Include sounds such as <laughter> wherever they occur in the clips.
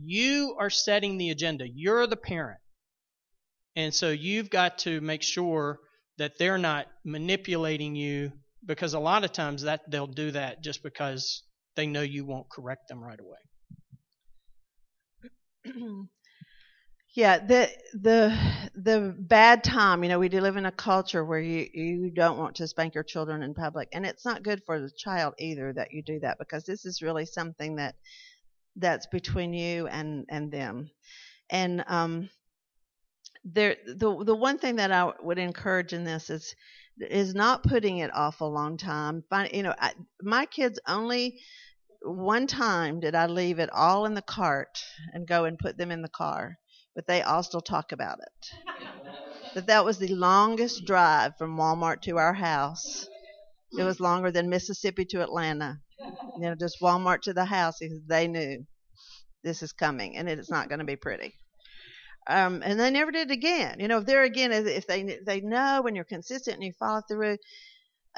you are setting the agenda. You're the parent. And so you've got to make sure that they're not manipulating you because a lot of times that they'll do that just because they know you won't correct them right away. <clears throat> yeah, the the the bad time, you know, we do live in a culture where you you don't want to spank your children in public, and it's not good for the child either that you do that because this is really something that that's between you and and them, and um, there the the one thing that I would encourage in this is is not putting it off a long time. Find, you know, I, my kids only one time did I leave it all in the cart and go and put them in the car, but they all still talk about it. But that was the longest drive from Walmart to our house. It was longer than Mississippi to Atlanta. You know, just Walmart to the house because they knew this is coming and it's not going to be pretty. Um, and they never did it again. You know, if they're again, if they if they know when you're consistent and you follow through.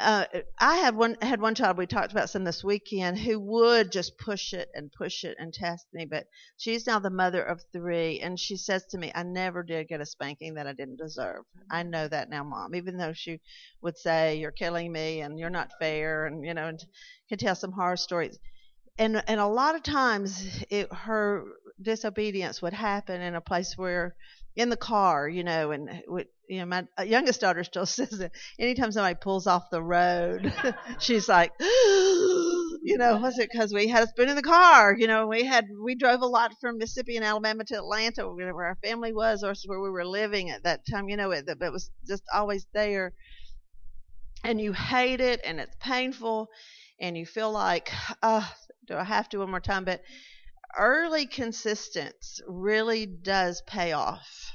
Uh, I had one had one child we talked about some this weekend who would just push it and push it and test me, but she's now the mother of three, and she says to me, "I never did get a spanking that I didn't deserve. I know that now, mom." Even though she would say, "You're killing me," and "You're not fair," and you know, and can tell some horror stories and and a lot of times it, her disobedience would happen in a place where in the car, you know, and you know, my youngest daughter still <laughs> says that anytime somebody pulls off the road, <laughs> she's like, <gasps> you know, was it because we had a spoon in the car? You know, we had we drove a lot from Mississippi and Alabama to Atlanta, where our family was, or where we were living at that time. You know, it, it was just always there, and you hate it, and it's painful, and you feel like, <sighs> uh, do I have to one more time? But early consistency really does pay off.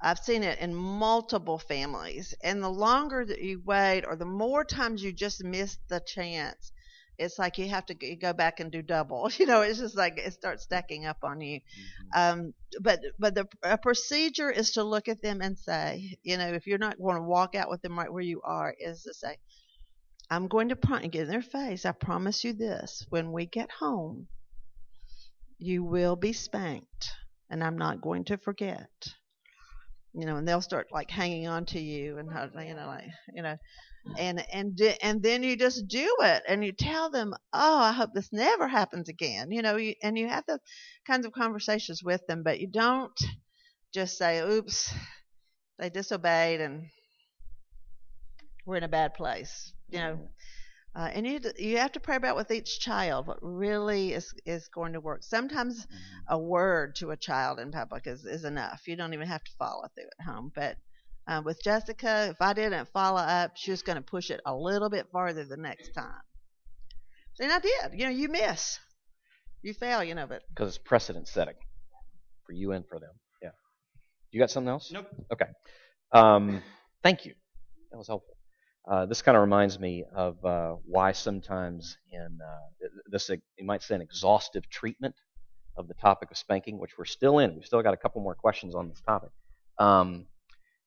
I've seen it in multiple families. And the longer that you wait, or the more times you just miss the chance, it's like you have to go back and do double. <laughs> You know, it's just like it starts stacking up on you. Mm-hmm. Um, but but the a procedure is to look at them and say, you know, if you're not going to walk out with them right where you are, is to say, I'm going to get in their face. I promise you this: when we get home, you will be spanked, and I'm not going to forget. You know, and they'll start like hanging on to you, and how you know, like you know, mm. and and and then you just do it, and you tell them, "Oh, I hope this never happens again." You know, you, and you have the kinds of conversations with them, but you don't just say, "Oops, they disobeyed, and we're in a bad place." You know, mm. Uh, and you you have to pray about with each child what really is is going to work. Sometimes mm-hmm. a word to a child in public is is enough. You don't even have to follow through at home. But uh, with Jessica, if I didn't follow up, she was going to push it a little bit farther the next time. And I did. You know, you miss, you fail. You know, but because it's precedent setting for you and for them. Yeah. You got something else? Nope. Okay. Um, thank you. That was helpful. Uh, this kind of reminds me of uh, why sometimes in uh, this, you might say, an exhaustive treatment of the topic of spanking, which we're still in. We've still got a couple more questions on this topic. Um,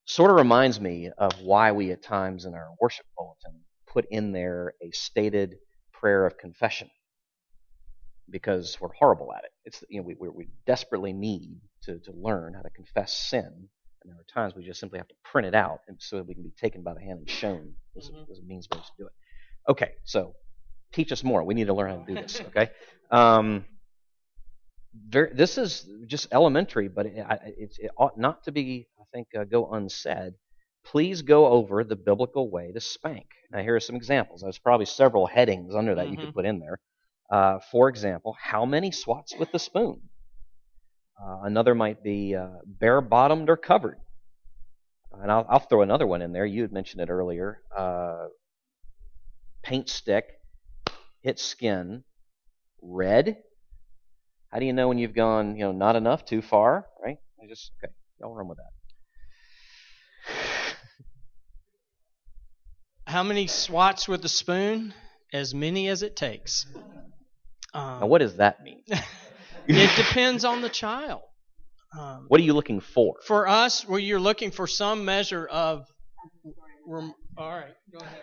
sort of reminds me of why we at times in our worship bulletin put in there a stated prayer of confession because we're horrible at it. It's you know we, we desperately need to, to learn how to confess sin and there are times we just simply have to print it out and so that we can be taken by the hand and shown as, mm-hmm. as a means ways to do it. Okay, so teach us more. We need to learn how to do this. Okay, <laughs> um, very, this is just elementary, but it, it, it, ought not to be, I think, uh, go unsaid. Please go over the biblical way to spank. Now, here are some examples. There's probably several headings under that mm-hmm. you could mm-hmm. put in there. Uh, for example, how many swats with the spoon? Uh, another might be uh, bare bottomed or covered. And I'll, I'll, throw another one in there. You had mentioned it earlier. Uh, paint stick, hit skin, red. How do you know when you've gone, you know, not enough, too far, right? I just okay, y'all run with that. How many swats with a spoon? As many as it takes. Um, now, what does that mean? <laughs> it <laughs> depends on the child. Um, what are you looking for? For us, well, you're looking for some measure of. Rem- all right, go ahead.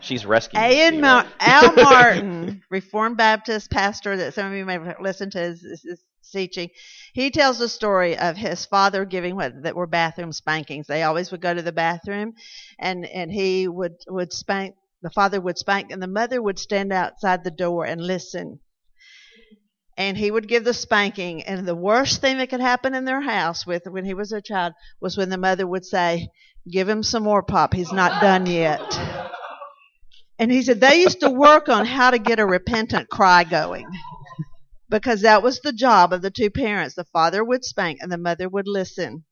She's rescuing. Ian Ma- Al <laughs> Martin, Reformed Baptist pastor that some of you may have listened to, his, is, is teaching, he tells the story of his father giving what that were bathroom spankings. They always would go to the bathroom, and and he would would spank. The father would spank, and the mother would stand outside the door and listen. And he would give the spanking, and the worst thing that could happen in their house with when he was a child was when the mother would say, "Give him some more pop. He's not done yet." And he said they used to work on how to get a repentant cry going because that was the job of the two parents. The father would spank and the mother would listen.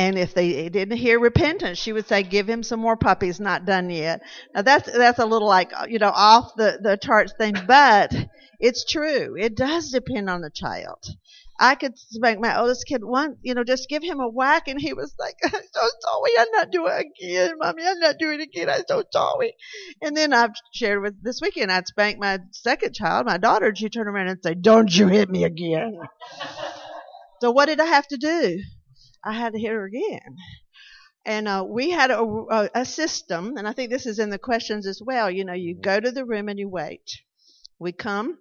And if they didn't hear repentance, she would say, "Give him some more puppies, not done yet." Now that's that's a little like you know off the the charts thing, but it's true. It does depend on the child. I could spank my oldest kid one, you know, just give him a whack, and he was like, "I'm so sorry, I'm not doing it again, mommy, I'm not doing it again, I'm so sorry." And then I've shared with this weekend, I'd spank my second child, my daughter, and she turned around and said, "Don't you hit me again." so what did I have to do? I had to hit her again. And uh, we had a, a, a system, and I think this is in the questions as well. You know, you go to the room and you wait. We come,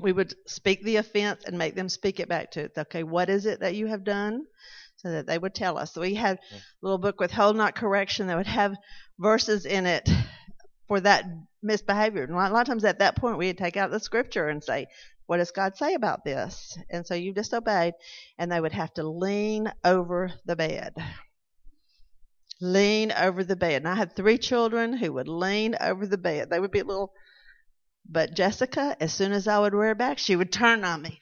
we would speak the offense and make them speak it back to it. Okay, what is it that you have done? So that they would tell us. So we had a little book Withhold Not Correction that would have verses in it for that misbehavior. And a lot of times at that point we'd take out the scripture and say, What does God say about this? And so you disobeyed, and they would have to lean over the bed. Lean over the bed. And I had three children who would lean over the bed. They would be little but Jessica, as soon as I would wear it back, she would turn on me.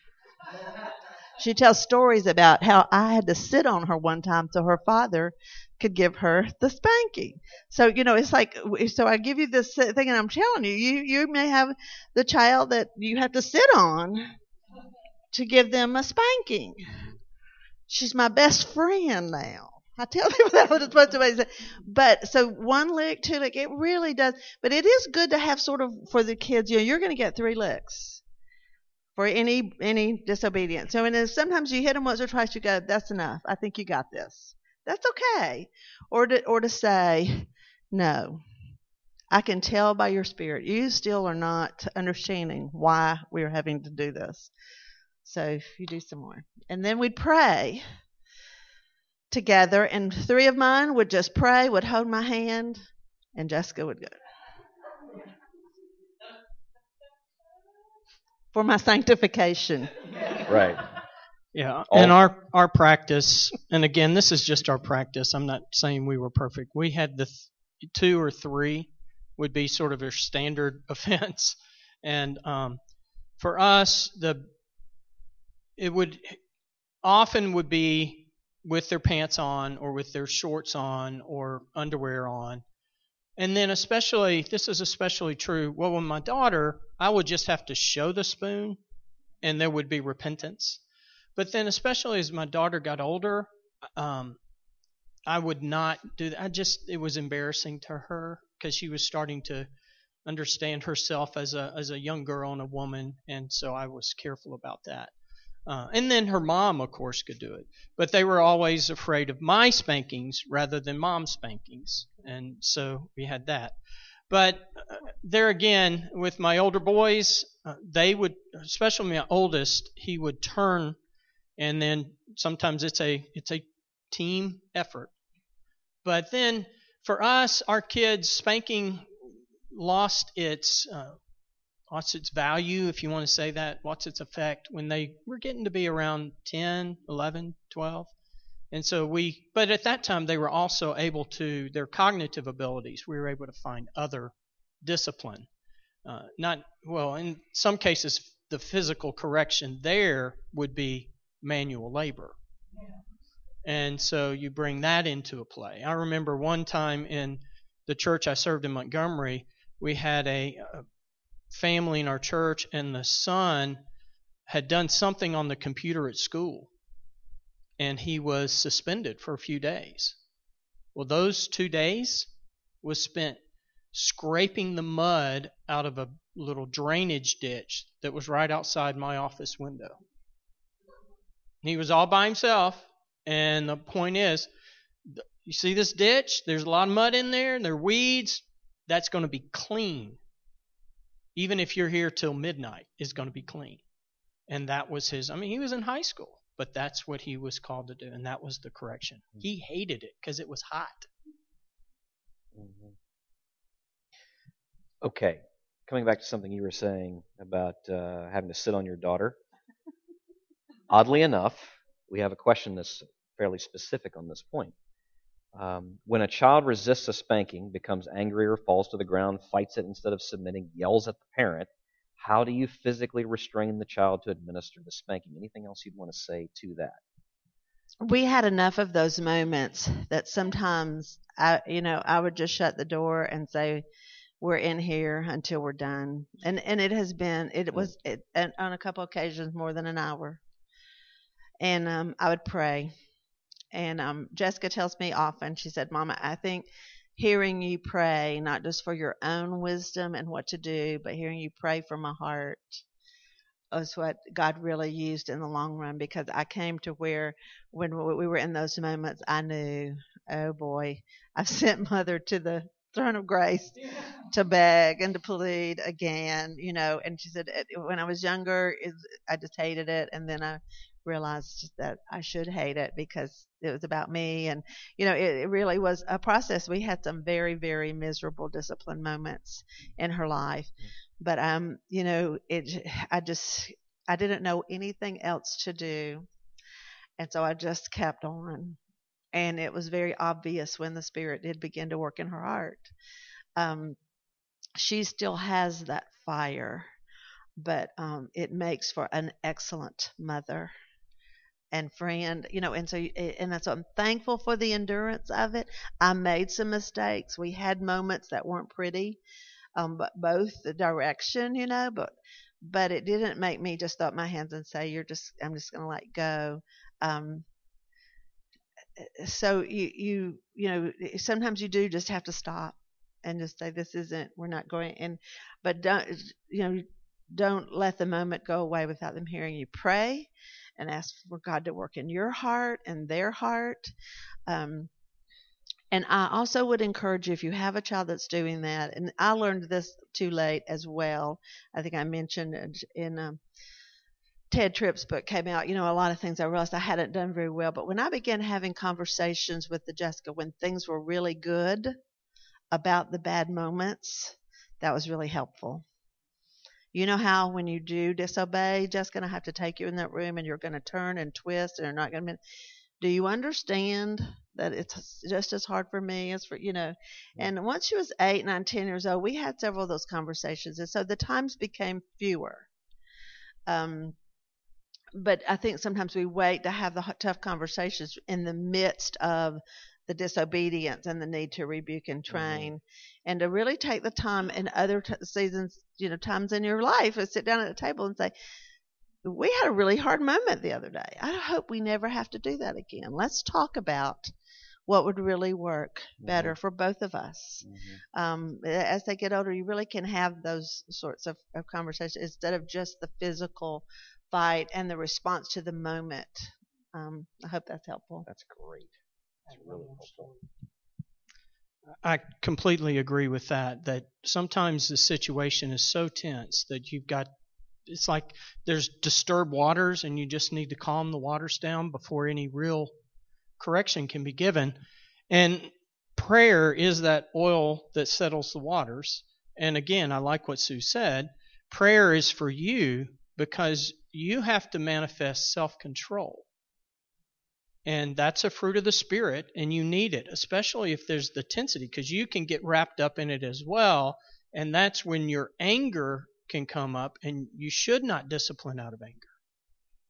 She tells stories about how I had to sit on her one time so her father could give her the spanking. So you know, it's like so I give you this thing, and I'm telling you, you you may have the child that you have to sit on to give them a spanking. She's my best friend now. I tell <laughs> people that was supposed to say. But so one lick, two lick, it really does. But it is good to have sort of for the kids. You know, you're going to get three licks for any any disobedience. So and sometimes you hit them once or twice, you go, that's enough. I think you got this. That's okay. Or to or to say, no. I can tell by your spirit you still are not understanding why we are having to do this. So you do some more, and then we'd pray together, and three of mine would just pray, would hold my hand, and Jessica would go. For my sanctification. Right. Yeah. And our our practice, and again, this is just our practice. I'm not saying we were perfect. We had the th- two or three would be sort of a standard <laughs> offense, and um, for us, the it would often would be with their pants on or with their shorts on or underwear on. And then, especially, this is especially true. Well, with my daughter, I would just have to show the spoon and there would be repentance. But then, especially as my daughter got older, um, I would not do that. I just, it was embarrassing to her because she was starting to understand herself as a, as a young girl and a woman. And so I was careful about that. Uh, and then her mom, of course, could do it. But they were always afraid of my spankings rather than mom's spankings. And so we had that. But uh, there again, with my older boys, uh, they would, especially my oldest, he would turn, and then sometimes it's a it's a team effort. But then for us, our kids, spanking lost its uh, what's its value, if you want to say that, what's its effect when they were getting to be around 10, 11, 12. And so we, but at that time they were also able to, their cognitive abilities, we were able to find other discipline. Uh, not, well, in some cases, the physical correction there would be manual labor. And so you bring that into a play. I remember one time in the church I served in Montgomery, we had a, a family in our church, and the son had done something on the computer at school, and he was suspended for a few days. Well, those two days was spent scraping the mud out of a little drainage ditch that was right outside my office window. He was all by himself, and the point is, you see this ditch? There's a lot of mud in there, and there are weeds. That's going to be clean even if you're here till midnight, is going to be clean. And that was his, I mean, he was in high school, but that's what he was called to do, and that was the correction. He hated it because it was hot. Mhm. Okay, coming back to something you were saying about uh, having to sit on your daughter. <laughs> Oddly enough, we have a question that's fairly specific on this point. Um, when a child resists a spanking, becomes angry or falls to the ground, fights it instead of submitting, yells at the parent, how do you physically restrain the child to administer the spanking? Anything else you'd want to say to that? we had enough of those moments that sometimes I, you know, I would just shut the door and say, "We're in here until we're done." And and it has been, it was it, and on a couple occasions more than an hour. And um, I would pray. And um, Jessica tells me often, she said, "Mama, I think." Hearing you pray, not just for your own wisdom and what to do, but hearing you pray from my heart is what God really used in the long run because I came to where when we were in those moments I knew oh boy <laughs> I've sent mother to the throne of grace to beg and to plead again you know and she said when I was younger I just hated it and then I realized that I should hate it because it was about me. And you know it, it really was a process. We had some very very miserable discipline moments in her life. But um you know it i just i didn't know anything else to do. And so i just kept on. And it was very obvious when the spirit did begin to work in her heart. Um she still has that fire but um it makes for an excellent mother and friend you know and so and that's i'm thankful for the endurance of it i made some mistakes we had moments that weren't pretty um, but both the direction, you know, but but it didn't make me just throw up my hands and say, "You're just, I'm just going to let go." Um, so you you you know, sometimes you do just have to stop and just say, "This isn't. We're not going." And but don't you know, don't let the moment go away without them hearing you pray and ask for God to work in your heart and their heart. Um, and I also would encourage you if you have a child that's doing that, and I learned this too late as well. I think I mentioned in um, Tedd Tripp's book came out, you know, a lot of things I realized I hadn't done very well. But when I began having conversations with the Jessica when things were really good about the bad moments, that was really helpful. You know how when you do disobey, Jessica's going to have to take you in that room and you're going to turn and twist and you're not going to. Be do you understand that it's just as hard for me as for you know and once she was eight nine ten years old we had several of those conversations and so the times became fewer um, but i think sometimes we wait to have the tough conversations in the midst of the disobedience and the need to rebuke and train mm-hmm. and to really take the time in other t- seasons you know times in your life and sit down at a table and say we had a really hard moment the other day. I hope we never have to do that again. Let's talk about what would really work better mm-hmm. for both of us. Mm-hmm. Um, as they get older, you really can have those sorts of, of conversations instead of just the physical fight and the response to the moment. Um, I hope that's helpful. That's great. That's really helpful. I completely agree with that. That sometimes the situation is so tense that you've got it's like there's disturbed waters and you just need to calm the waters down before any real correction can be given. And prayer is that oil that settles the waters. And again, I like what Sue said. Prayer is for you because you have to manifest self control. And that's a fruit of the Spirit, and you need it, especially if there's the tensity, because you can get wrapped up in it as well. And that's when your anger can come up, and you should not discipline out of anger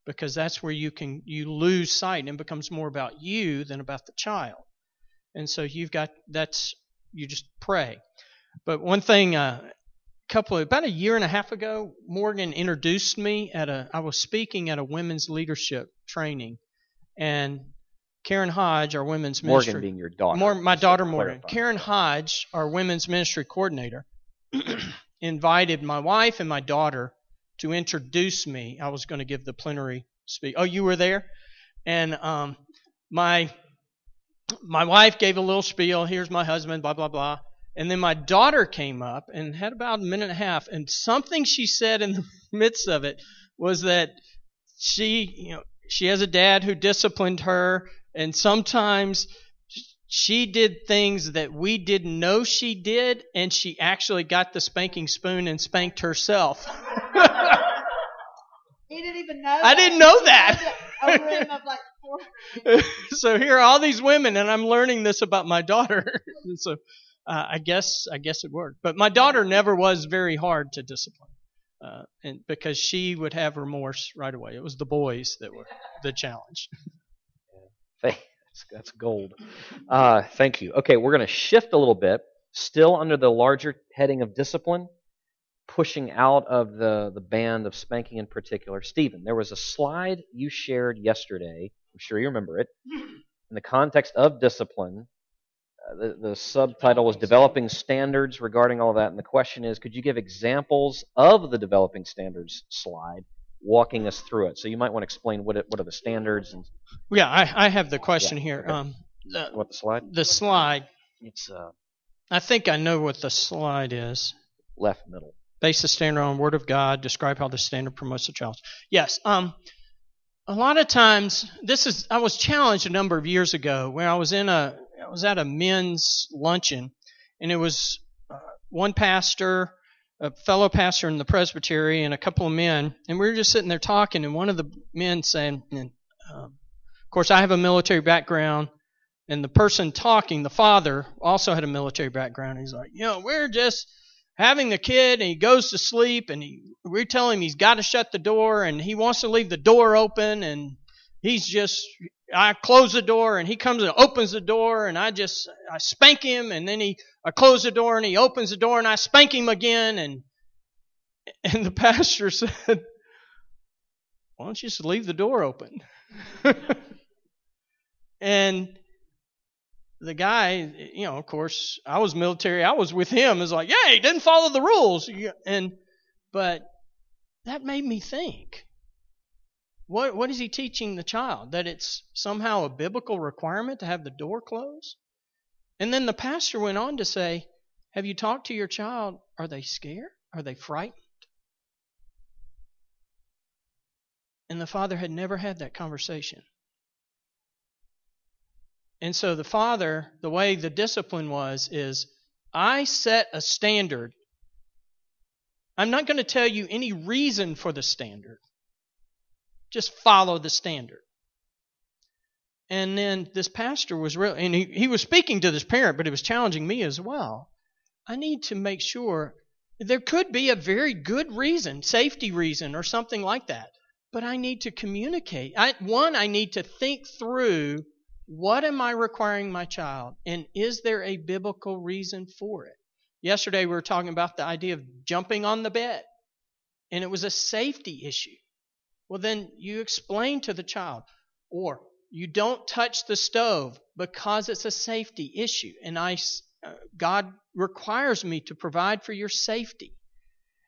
because that's where you can you lose sight and it becomes more about you than about the child. And so you've got that's you just pray. But one thing, uh, a couple of, about a year and a half ago, Morgan introduced me at a I was speaking at a women's leadership training, and Karen Hodge, our women's Morgan ministry, Morgan being your daughter, more, my daughter Morgan, Karen Hodge, our women's ministry coordinator, <clears throat> invited my wife and my daughter to introduce me. I was going to give the plenary speak. Oh, you were there, and um, my my wife gave a little spiel. Here's my husband. Blah blah blah. And then my daughter came up and had about a minute and a half, and something she said in the <laughs> midst of it was that she, you know, she has a dad who disciplined her, and sometimes she did things that we didn't know she did, and she actually got the spanking spoon and spanked herself. <laughs> he didn't even know. I didn't know that. Over him of like <laughs> so here are all these women, and I'm learning this about my daughter. <laughs> so uh, I guess I guess it worked. But my daughter never was very hard to discipline, uh, and because she would have remorse right away. It was the boys that were the challenge. <laughs> <laughs> That's, that's gold. Uh, thank you. Okay, we're going to shift a little bit, still under the larger heading of discipline, pushing out of the, the band of spanking in particular. Stephen, there was a slide you shared yesterday. I'm sure you remember it. <laughs> In the context of discipline, the, the subtitle was Developing Standards regarding all of that. And the question is could you give examples of the Developing Standards slide? walking us through it. So you might want to explain what it, what are the standards and Yeah, I, I have the question Yeah, here. okay. Um, the, what the slide. the slide. It's uh, I think I know what the slide is. left middle. base the standard on Word of God, describe how the standard promotes the child. Yes. Um, a lot of times, this is I was challenged a number of years ago where I was in a I was at a men's luncheon, and it was uh, one pastor, a fellow pastor in the presbytery, and a couple of men, and we were just sitting there talking, and one of the men saying, and, um, of course, I have a military background. And the person talking, the father, also had a military background. He's like, you know, we're just having the kid and he goes to sleep and he, we tell him he's got to shut the door and he wants to leave the door open and he's just I close the door and he comes and opens the door and I just I spank him and then he I close the door and he opens the door and I spank him again and and the <laughs> pastor said why don't you just leave the door open <laughs> and the guy, you know, of course, I was military. I was with him. Is like, yeah, he didn't follow the rules. And but that made me think. What what is he teaching the child? That it's somehow a biblical requirement to have the door closed? And then the pastor went on to say, Have you talked to your child? Are they scared? Are they frightened? And the father had never had that conversation. And so the father, the way the discipline was, is I set a standard. I'm not going to tell you any reason for the standard. Just follow the standard. And then this pastor was real, and he, he was speaking to this parent, but it was challenging me as well. I need to make sure there could be a very good reason, safety reason, or something like that. But I need to communicate. I, one, I need to think through what am I requiring my child? And is there a biblical reason for it? Yesterday we were talking about the idea of jumping on the bed, and it was a safety issue. Well, then you explain to the child, or you don't touch the stove because it's a safety issue, and I, uh, God requires me to provide for your safety.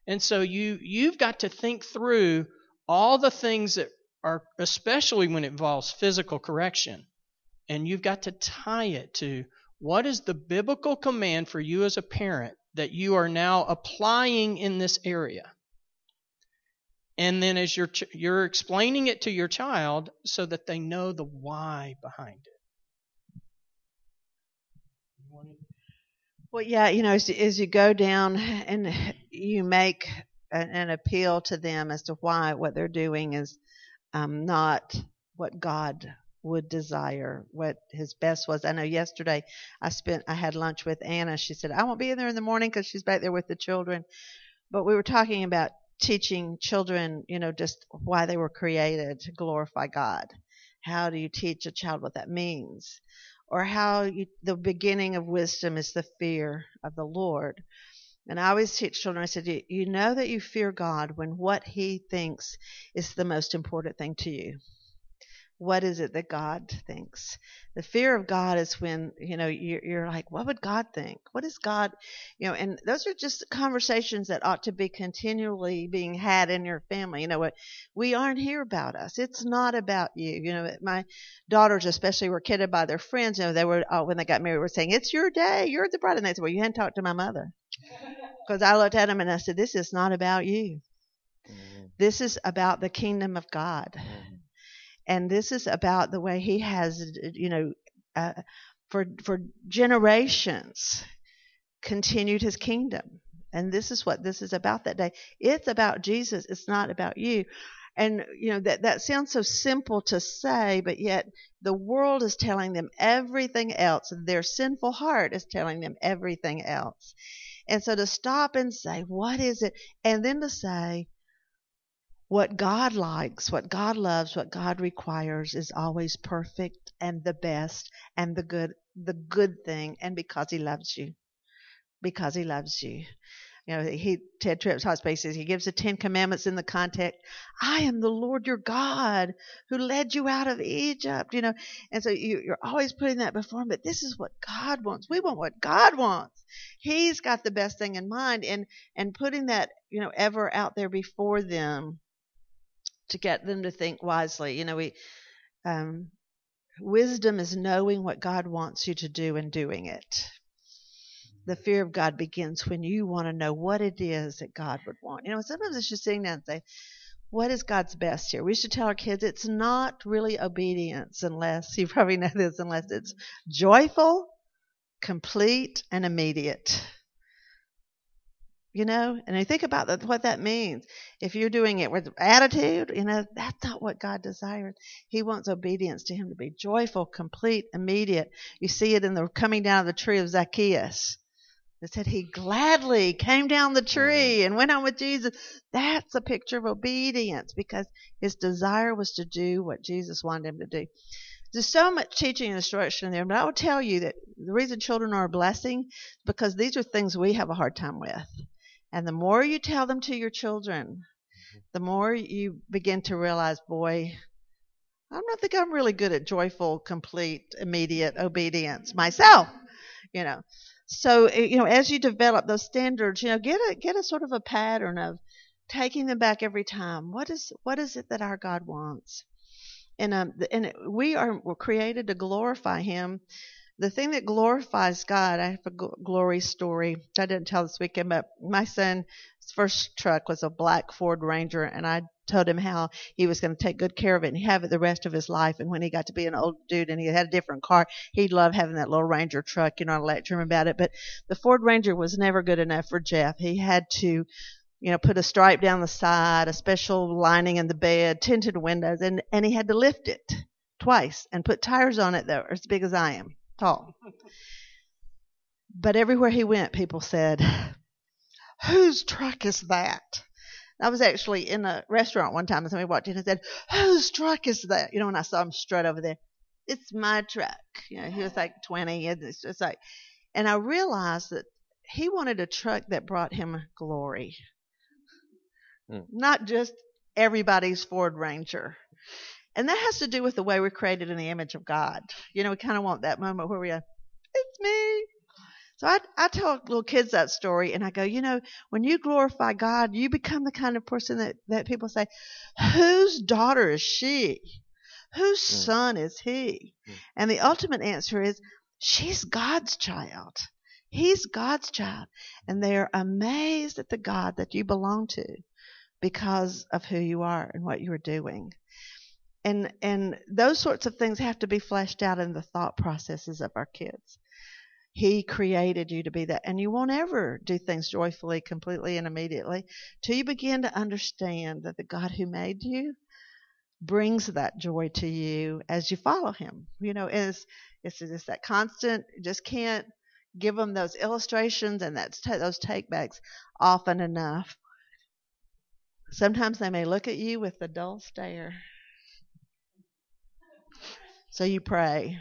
And so you you've got to think through all the things that are, especially when it involves physical correction, and you've got to tie it to what is the biblical command for you as a parent that you are now applying in this area. And then as you're you're explaining it to your child so that they know the why behind it. Well, yeah, you know, as, as you go down and you make an, an appeal to them as to why what they're doing is um, not what God would desire, what His best was. I know yesterday I spent, I had lunch with Anna. She said I won't be in there in the morning because she's back there with the children. But we were talking about teaching children, you know, just why they were created to glorify God. How do you teach a child what that means? or how you, the beginning of wisdom is the fear of the Lord. And I always teach children, I said, you, you know that you fear God when what He thinks is the most important thing to you. What is it that God thinks? The fear of God is when, you know, you're, you're like, what would God think? What is God, you know, and those are just conversations that ought to be continually being had in your family. You know what? We aren't here about us. It's not about you. You know, my daughters especially were kidded by their friends. You know, they were, oh, when they got married, were saying, it's your day. You're the bride. And they said, well, you hadn't talked to my mother. <laughs> Because I looked at them and I said, this is not about you. Mm-hmm. This is about the kingdom of God. Mm-hmm. And this is about the way he has, you know, uh, for for generations continued his kingdom. And this is what this is about that day. It's about Jesus. It's not about you. And you know that that sounds so simple to say, but yet the world is telling them everything else. Their sinful heart is telling them everything else. And so to stop and say, what is it? And then to say, what God likes, what God loves, what God requires is always perfect and the best and the good, the good thing, and because He loves you, because He loves you. You know, he Tedd Tripp's hot spaces. He gives the Ten Commandments in the context. I am the Lord your God who led you out of Egypt. You know, and so you, you're always putting that before him. But this is what God wants. We want what God wants. He's got the best thing in mind, and and putting that you know ever out there before them to get them to think wisely. You know, we um, wisdom is knowing what God wants you to do and doing it. The fear of God begins when you want to know what it is that God would want. You know, sometimes it's just sitting down and say, what is God's best here? We should tell our kids it's not really obedience unless, <laughs> you probably know this, unless it's joyful, complete, and immediate. You know, and I think about what that means. If you're doing it with attitude, you know, that's not what God desires. He wants obedience to Him to be joyful, complete, immediate. You see it in the coming down of the tree of Zacchaeus. It said he gladly came down the tree and went on with Jesus. That's a picture of obedience because his desire was to do what Jesus wanted him to do. There's so much teaching and instruction in there, but I will tell you that the reason children are a blessing because these are things we have a hard time with. And the more you tell them to your children, the more you begin to realize, boy, I don't think I'm really good at joyful, complete, immediate obedience myself. You know, so eh, you know, as you develop those standards, you know, get a get a sort of a pattern of taking them back every time. What is what is it that our God wants? And um, and we are were created to glorify Him the thing that glorifies God, I have a glory story I didn't tell this weekend, but my son's first truck was a black Ford Ranger, and I told him how he was going to take good care of it and have it the rest of his life. And when he got to be an old dude and he had a different car, he'd love having that little Ranger truck. You know, I lecture him about it. But the Ford Ranger was never good enough for Jeff. He had to you know, put a stripe down the side, a special lining in the bed, tinted windows, and, and he had to lift it twice and put tires on it that were as big as I am tall. But everywhere he went, people said, Whose truck is that? I was actually in a restaurant one time and somebody walked in and said, Whose truck is that? You know, when I saw him strut over there, it's my truck. You know, he was like 20. And it's just like, and I realized that he wanted a truck that brought him glory, hmm. not just everybody's Ford Ranger. And that has to do with the way we're created in the image of God. You know, we kind of want that moment where we are, it's me. So I, I tell little kids that story and I go, you know, when you glorify God, you become the kind of person that, that people say, whose daughter is she? Whose mm. son is he? Mm. And the ultimate answer is, she's God's child. He's God's child. And they are amazed at the God that you belong to because of who you are and what you are doing and and those sorts of things have to be fleshed out in the thought processes of our kids. He created you to be that and you won't ever do things joyfully completely and immediately till you begin to understand that the god who made you brings that joy to you as you follow him. You know it's it's just that constant just can't give them those illustrations and that's those takebacks often enough. Sometimes they may look at you with a dull stare so you pray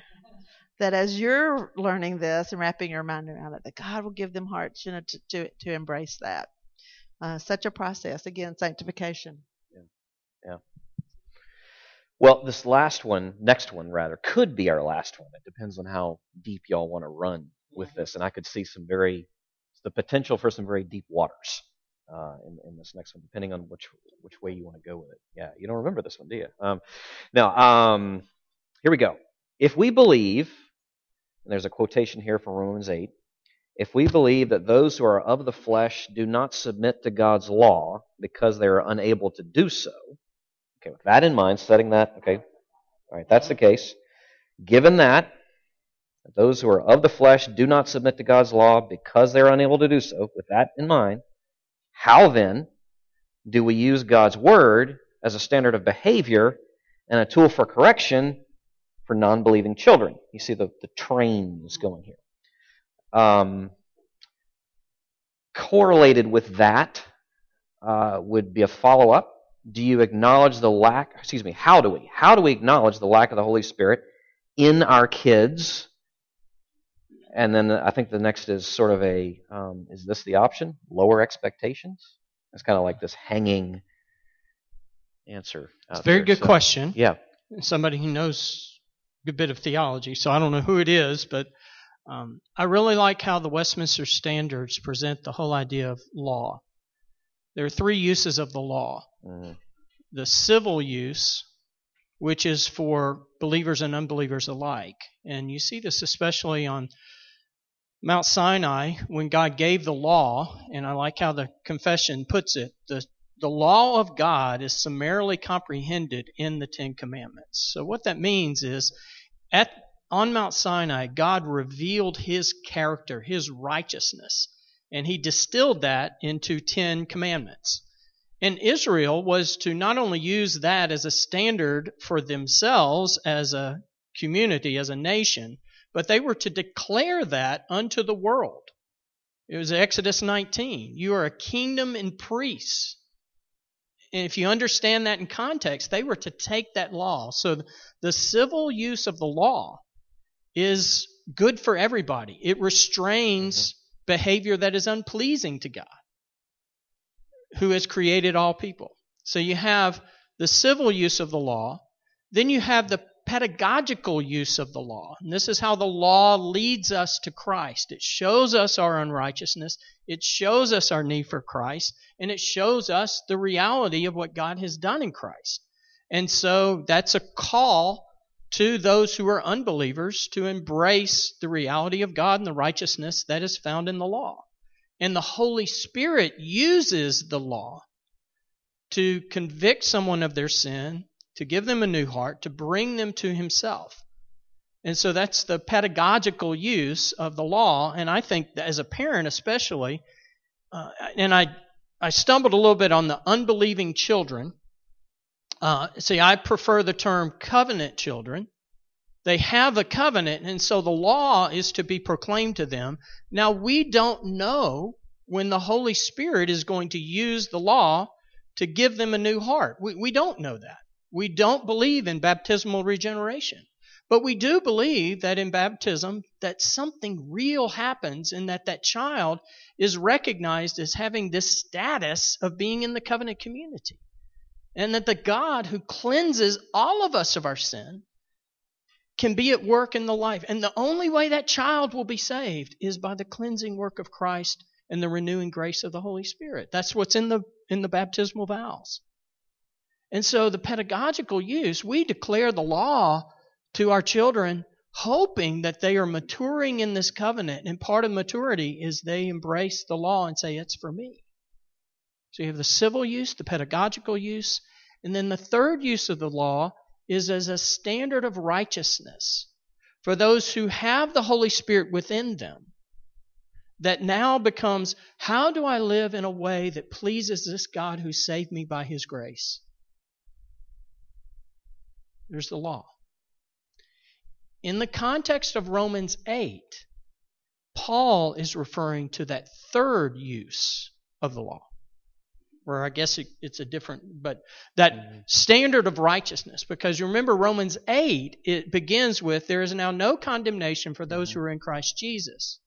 that as you're learning this and wrapping your mind around it, that God will give them hearts, you know, to to, to embrace that. Uh, such a process again, sanctification. Yeah, yeah. Well, this last one, next one rather, could be our last one. It depends on how deep y'all want to run with this, and I could see some very the potential for some very deep waters uh, in, in, this next one, depending on which which way you want to go with it. Yeah, you don't remember this one, do you? Um, now, um, here we go. If we believe, and there's a quotation here from Romans 8, if we believe that those who are of the flesh do not submit to God's law because they are unable to do so, okay, with that in mind, setting that, okay, all right, that's the case. Given that, those who are of the flesh do not submit to God's law because they're unable to do so, with that in mind, how then do we use God's word as a standard of behavior and a tool for correction for non believing children? You see the, the train is going here. Um, correlated with that uh, would be a follow up. Do you acknowledge the lack? Excuse me. How do we? How do we acknowledge the lack of the Holy Spirit in our kids? And then I think the next is sort of a um, is this the option? Lower expectations. It's kind of like this hanging answer. It's a very there. good So, question. Yeah. Somebody who knows good bit of theology, so I don't know who it is, but um, I really like how the Westminster Standards present the whole idea of law. There are three uses of the law Mhm. the civil use, which is for believers and unbelievers alike. And you see this especially on Mount Sinai when God gave the law, and I like how the confession puts it. The, the law of God is summarily comprehended in the Ten Commandments. So what that means is at on Mount Sinai, God revealed his character, his righteousness, and he distilled that into Ten Commandments. And Israel was to not only use that as a standard for themselves as a community, as a nation, but they were to declare that unto the world. It was Exodus 19. You are a kingdom and priests. And if you understand that in context, they were to take that law. So the civil use of the law is good for everybody. It restrains mm-hmm. behavior that is unpleasing to God, who has created all people. So you have the civil use of the law, then you have the pedagogical use of the law. And this is how the law leads us to Christ. It shows us our unrighteousness, it shows us our need for Christ, and it shows us the reality of what God has done in Christ. And so that's a call to those who are unbelievers to embrace the reality of God and the righteousness that is found in the law. And the Holy Spirit uses the law to convict someone of their sin, to give them a new heart, to bring them to Himself. And so that's the pedagogical use of the law. And I think as a parent, especially, uh, and I, I stumbled a little bit on the unbelieving children. Uh, see, I prefer the term covenant children. They have a covenant, and so the law is to be proclaimed to them. Now, we don't know when the Holy Spirit is going to use the law to give them a new heart. We, we don't know that. We don't believe in baptismal regeneration. But we do believe that in baptism that something real happens and that that child is recognized as having this status of being in the covenant community. And that the God who cleanses all of us of our sin can be at work in the life. And the only way that child will be saved is by the cleansing work of Christ and the renewing grace of the Holy Spirit. That's what's in the in the baptismal vows. And so the pedagogical use, we declare the law to our children hoping that they are maturing in this covenant. And part of maturity is they embrace the law and say, It's for me. So you have the civil use, the pedagogical use, and then the third use of the law is as a standard of righteousness for those who have the Holy Spirit within them. That now becomes how do I live in a way that pleases this God who saved me by his grace? There's the law. In the context of Romans 8, Paul is referring to that third use of the law where I guess it, it's a different, but that Mhm. standard of righteousness. Because you remember Romans 8, it begins with, There is now no condemnation for those who are in Christ Jesus.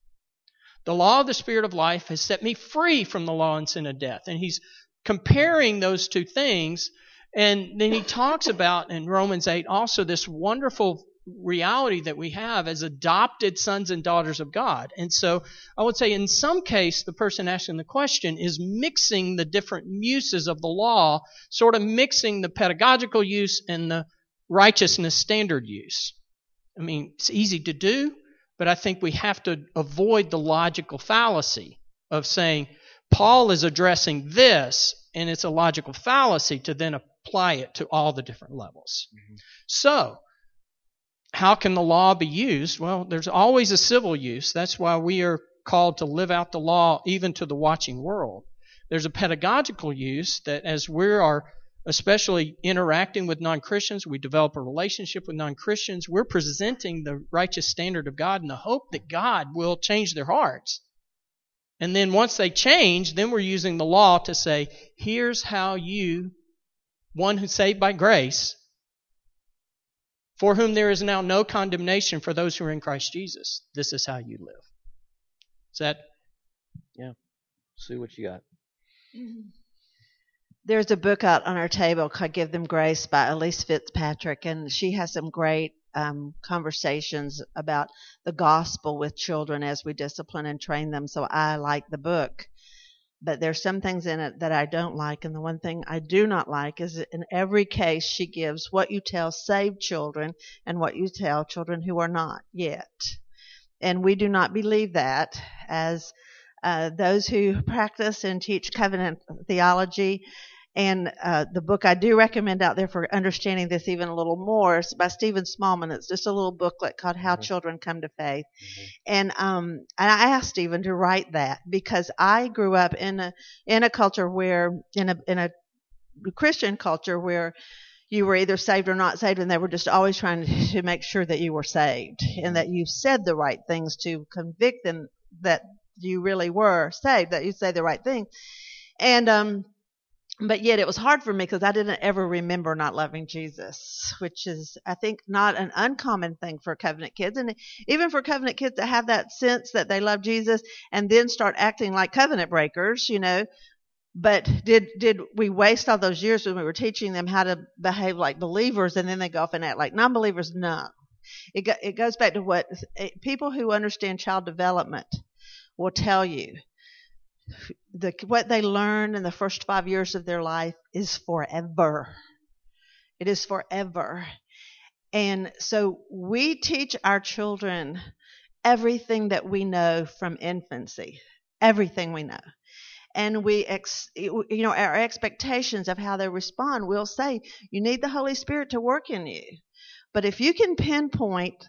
The law of the Spirit of life has set me free from the law and sin of death. And he's comparing those two things. And then he talks about in Romans 8 also this wonderful reality that we have as adopted sons and daughters of God. And so I would say in some case, the person asking the question is mixing the different uses of the law, sort of mixing the pedagogical use and the righteousness standard use. I mean, it's easy to do, but I think we have to avoid the logical fallacy of saying Paul is addressing this, and it's a logical fallacy to then apply it to all the different levels. Mm-hmm. So, how can the law be used? Well, there's always a civil use. That's why we are called to live out the law even to the watching world. There's a pedagogical use that as we are especially interacting with non Christians, we develop a relationship with non Christians, we're presenting the righteous standard of God in the hope that God will change their hearts. And then once they change, then we're using the law to say, here's how you, one who's saved by grace, for whom there is now no condemnation for those who are in Christ Jesus, this is how you live. Is that? Yeah. See what you got. There's a book out on our table called Give Them Grace by Elyse Fitzpatrick, and she has some great um, conversations about the gospel with children as we discipline and train them. So I like the book. But there's some things in it that I don't like, and the one thing I do not like is that in every case she gives what you tell saved children and what you tell children who are not yet. And we do not believe that as uh, those who practice and teach covenant theology. And uh, the book I do recommend out there for understanding this even a little more is by Stephen Smallman. It's just a little booklet called How mm-hmm. Children Come to Faith. Mm-hmm. And um, and I asked Stephen to write that because I grew up in a in a culture where in a in a Christian culture where you were either saved or not saved, and they were just always trying to make sure that you were saved and that you said the right things to convict them that you really were saved, that you say the right thing. And um but yet it was hard for me because I didn't ever remember not loving Jesus, which is, I think, not an uncommon thing for covenant kids. And even for covenant kids to have that sense that they love Jesus and then start acting like covenant breakers, you know. But did did we waste all those years when we were teaching them how to behave like believers and then they go off and act like non-believers? No. It, go, it goes back to what eh, people who understand child development will tell you the, what they learn in the first five years of their life is forever. It is forever. And so we teach our children everything that we know from infancy, everything we know. And we, ex, you know, our expectations of how they respond, we'll say, you need the Holy Spirit to work in you. But if you can pinpoint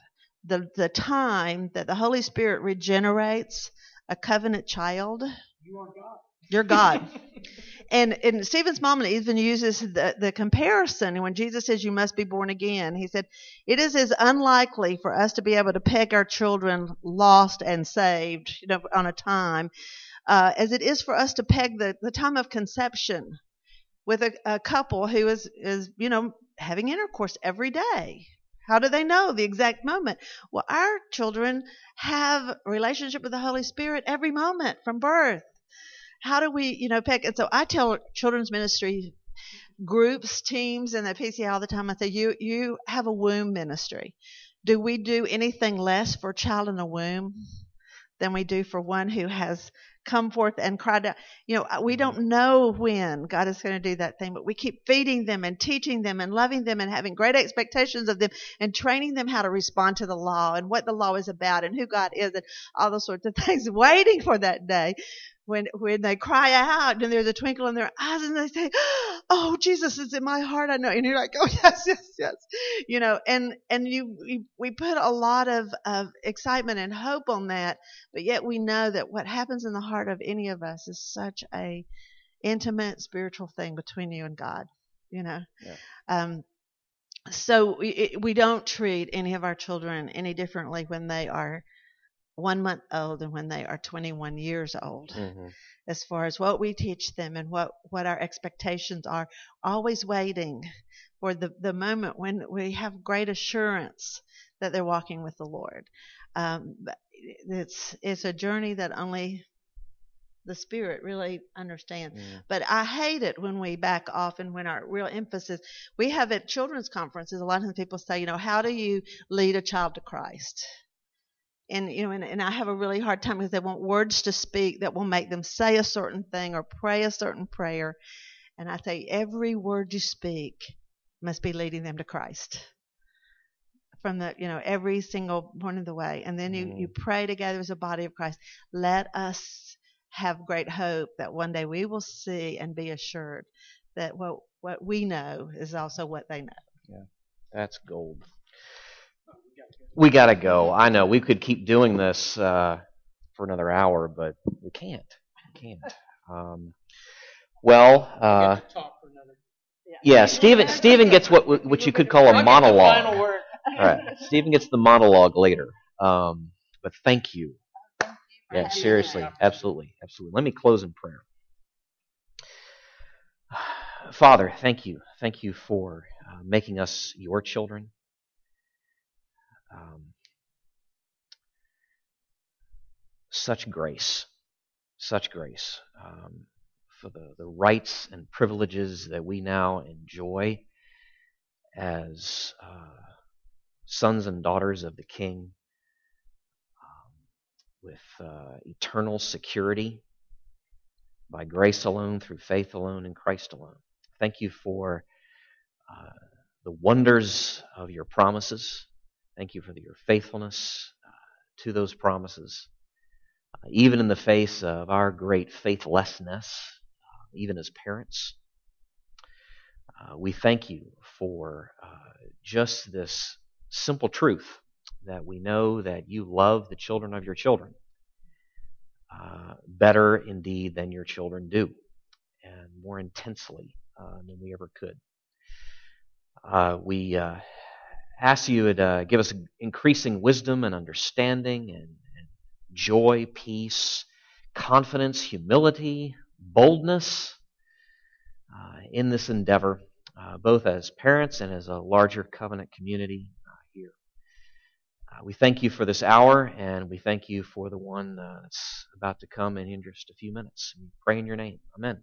the, the time that the Holy Spirit regenerates a covenant child, you are God. You're God. <laughs> and and Stephen Smallman even uses the, the comparison when Jesus says you must be born again. He said it is as unlikely for us to be able to peg our children lost and saved, you know, on a time, uh, as it is for us to peg the, the time of conception with a, a couple who is is you know having intercourse every day. How do they know the exact moment? Well, our children have relationship with the Holy Spirit every moment from birth. How do we, you know, pick? And so I tell children's ministry groups, teams, and the PCA all the time. I say, you you have a womb ministry. Do we do anything less for a child in the womb than we do for one who has come forth and cried out. You know, we don't mm-hmm. know when God is going to do that thing, but we keep feeding them and teaching them and loving them and having great expectations of them and training them how to respond to the law and what the law is about and who God is and all those sorts of <laughs> things, waiting for that day when when they cry out and there's a twinkle in their eyes and they say, "Oh, Jesus is in my heart." I know, and you're like, "Oh, <laughs> yes, yes, yes," you know. And and you we, we put a lot of of excitement and hope on that, but yet we know that what happens in the heart of any of us is such a intimate spiritual thing between you and God, you know. Yeah. Um, so we we don't treat any of our children any differently when they are one month old and when they are 21 years old mm-hmm. as far as what we teach them and what, what our expectations are always waiting for the, the moment when we have great assurance that they're walking with the lord um, it's it's a journey that only the spirit really understands. Mm. But I hate it when we back off and when our real emphasis we have at children's conferences a lot of people say, you know, how do you lead a child to Christ? And you know and, and i have a really hard time because they want words to speak that will make them say a certain thing or pray a certain prayer. And i say every word you speak must be leading them to christ. From the you know every single point of the way. And then you you mm. pray together as a body of christ. Let us have great hope that one day we will see and be assured that what what we know is also what they know. Yeah, that's gold. We got to go. I know we could keep doing this uh, for another hour, but we can't. We can't. Um, well, uh, talk for another. yeah, Stephen. Stephen gets what what you could call a monologue. All right, Stephen gets the monologue later. Um, but thank you. Yeah, seriously, absolutely, absolutely. Let me close in prayer. <sighs> Father, thank you. Thank you for uh, making us your children. Um, such grace, such grace um, for the, the rights and privileges that we now enjoy as uh, sons and daughters of the King um, with uh, eternal security by grace alone, through faith alone, in Christ alone. Thank you for uh, the wonders of your promises. Thank you for your faithfulness uh, to those promises. Uh, even in the face of our great faithlessness, uh, even as parents, we thank you for just this simple truth that we know that you love the children of your children uh, better indeed than your children do, and more intensely uh, than we ever could. Uh, we ask you to uh, give us increasing wisdom and understanding and, and joy, peace, confidence, humility, boldness uh, in this endeavor, both as parents and as a larger covenant community here. we thank you for this hour, and we thank you for the one that's about to come in just a few minutes. We pray in your name. Amen.